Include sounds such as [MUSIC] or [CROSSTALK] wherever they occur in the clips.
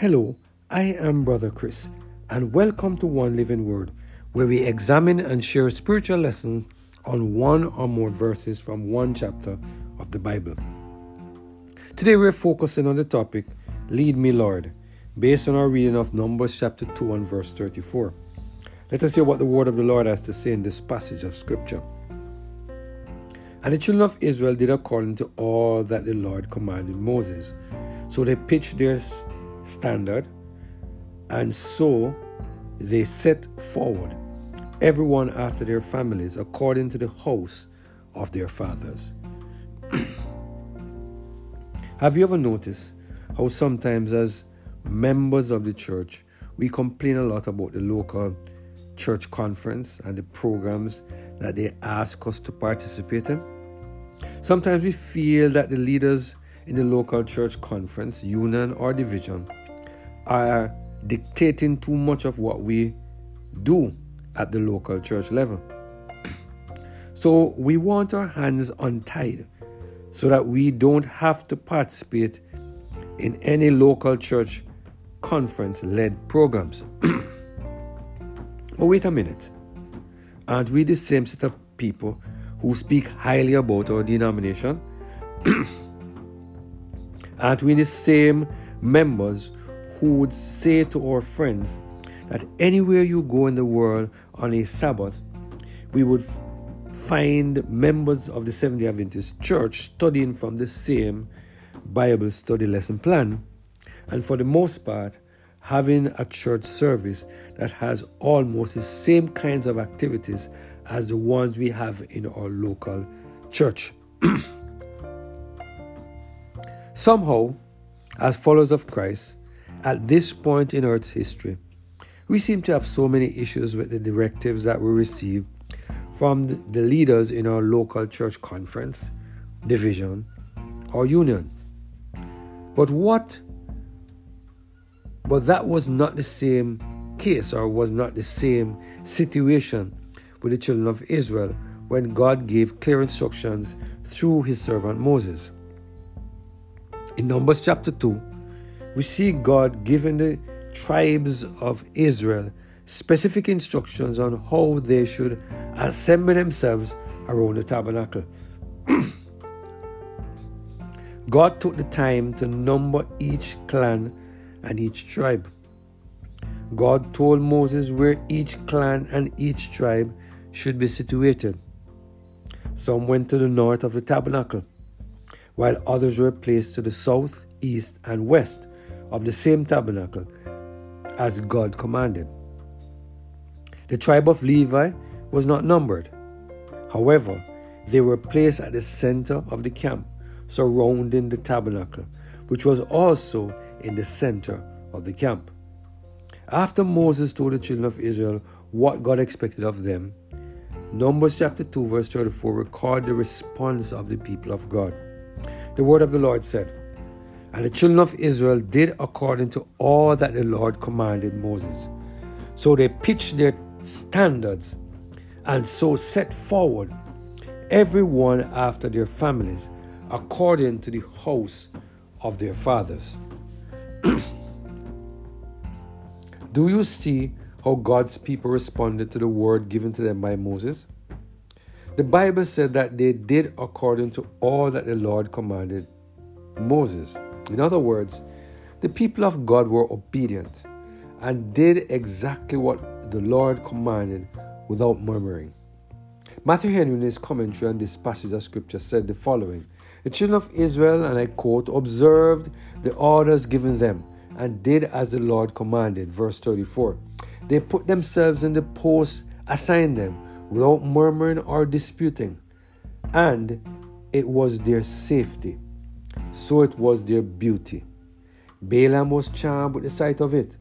Hello, I am Brother Chris, and welcome to One Living Word, where we examine and share spiritual lessons on one or more verses from one chapter of the Bible. Today we're focusing on the topic Lead Me, Lord, based on our reading of Numbers chapter 2 and verse 34. Let us hear what the word of the Lord has to say in this passage of Scripture. And the children of Israel did according to all that the Lord commanded Moses. So they pitched their standard, and so they set forward, everyone after their families, according to the house of their fathers. [CLEARS THROAT] Have you ever noticed how sometimes, as members of the church, we complain a lot about the local church conference and the programs that they ask us to participate in? Sometimes we feel that the leaders in the local church conference, union, or division are dictating too much of what we do at the local church level. [CLEARS THROAT] so we want our hands untied so that we don't have to participate in any local church conference led programs. [CLEARS THROAT] but wait a minute. Aren't we the same set of people who speak highly about our denomination? [CLEARS THROAT] Aren't we the same members who would say to our friends that anywhere you go in the world on a Sabbath, we would find members of the Seventh day Adventist Church studying from the same Bible study lesson plan, and for the most part, having a church service that has almost the same kinds of activities as the ones we have in our local church. [CLEARS THROAT] Somehow, as followers of Christ, at this point in Earth's history, we seem to have so many issues with the directives that we receive from the leaders in our local church conference, division, or union. But what? But that was not the same case or was not the same situation with the children of Israel when God gave clear instructions through his servant Moses. In Numbers chapter 2, we see God giving the tribes of Israel specific instructions on how they should assemble themselves around the tabernacle. [CLEARS THROAT] God took the time to number each clan and each tribe. God told Moses where each clan and each tribe should be situated. Some went to the north of the tabernacle, while others were placed to the south, east, and west of the same tabernacle as God commanded. The tribe of Levi was not numbered. However, they were placed at the center of the camp, surrounding the tabernacle, which was also in the center of the camp. After Moses told the children of Israel what God expected of them, Numbers chapter 2, verse 34 record the response of the people of God. The word of the Lord said, And the children of Israel did according to all that the Lord commanded Moses. So they pitched their standards and so set forward, every one after their families, according to the house of their fathers. [CLEARS THROAT] Do you see how God's people responded to the word given to them by Moses? The Bible said that they did according to all that the Lord commanded Moses. In other words, the people of God were obedient and did exactly what the Lord commanded without murmuring. Matthew Henry, in his commentary on this passage of scripture, said the following The children of Israel, and I quote, observed the orders given them and did as the Lord commanded. Verse 34. They put themselves in the post assigned them without murmuring or disputing, and it was their safety, so it was their beauty. Balaam was charmed with the sight of it.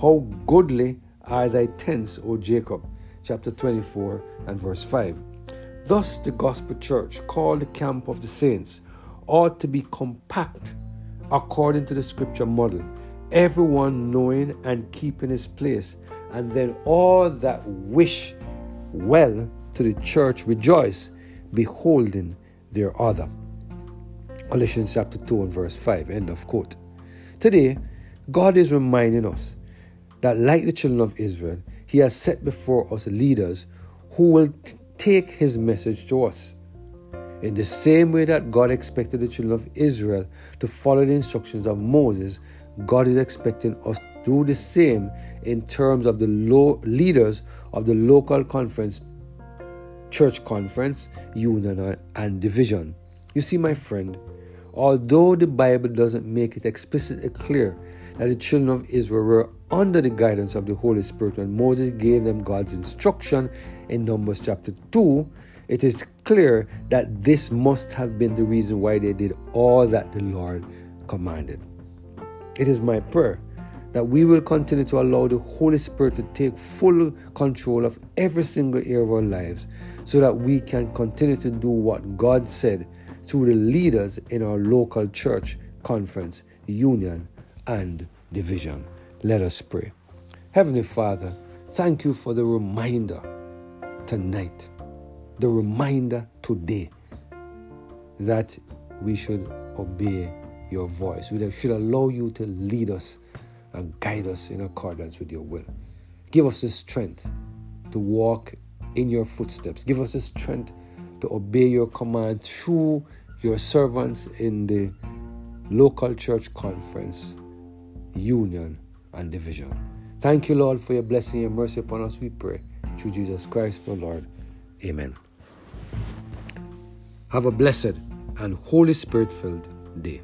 How goodly are thy tents, O Jacob. Chapter 24 and verse 5. Thus, the gospel church, called the camp of the saints, ought to be compact according to the scripture model, everyone knowing and keeping his place and then all that wish well to the church rejoice, beholding their other. Colossians chapter 2 and verse 5, end of quote. Today, God is reminding us that, like the children of Israel, He has set before us leaders who will t- take His message to us. In the same way that God expected the children of Israel to follow the instructions of Moses, God is expecting us to do the same in terms of the leaders of the local conference, church conference, union, and division. You see, my friend, although the Bible doesn't make it explicitly clear that the children of Israel were under the guidance of the Holy Spirit when Moses gave them God's instruction in Numbers chapter 2, it is clear that this must have been the reason why they did all that the Lord commanded. It is my prayer that we will continue to allow the Holy Spirit to take full control of every single area of our lives so that we can continue to do what God said through the leaders in our local church, conference, union, and division. Let us pray. Heavenly Father, thank you for the reminder tonight, the reminder today that we should obey your voice. We should allow you to lead us and guide us in accordance with your will. Give us the strength to walk in your footsteps. Give us the strength to obey your command through your servants in the local church conference, union, and division. Thank you, Lord, for your blessing and mercy upon us, we pray. Through Jesus Christ, our Lord. Amen. Have a blessed and Holy Spirit filled day.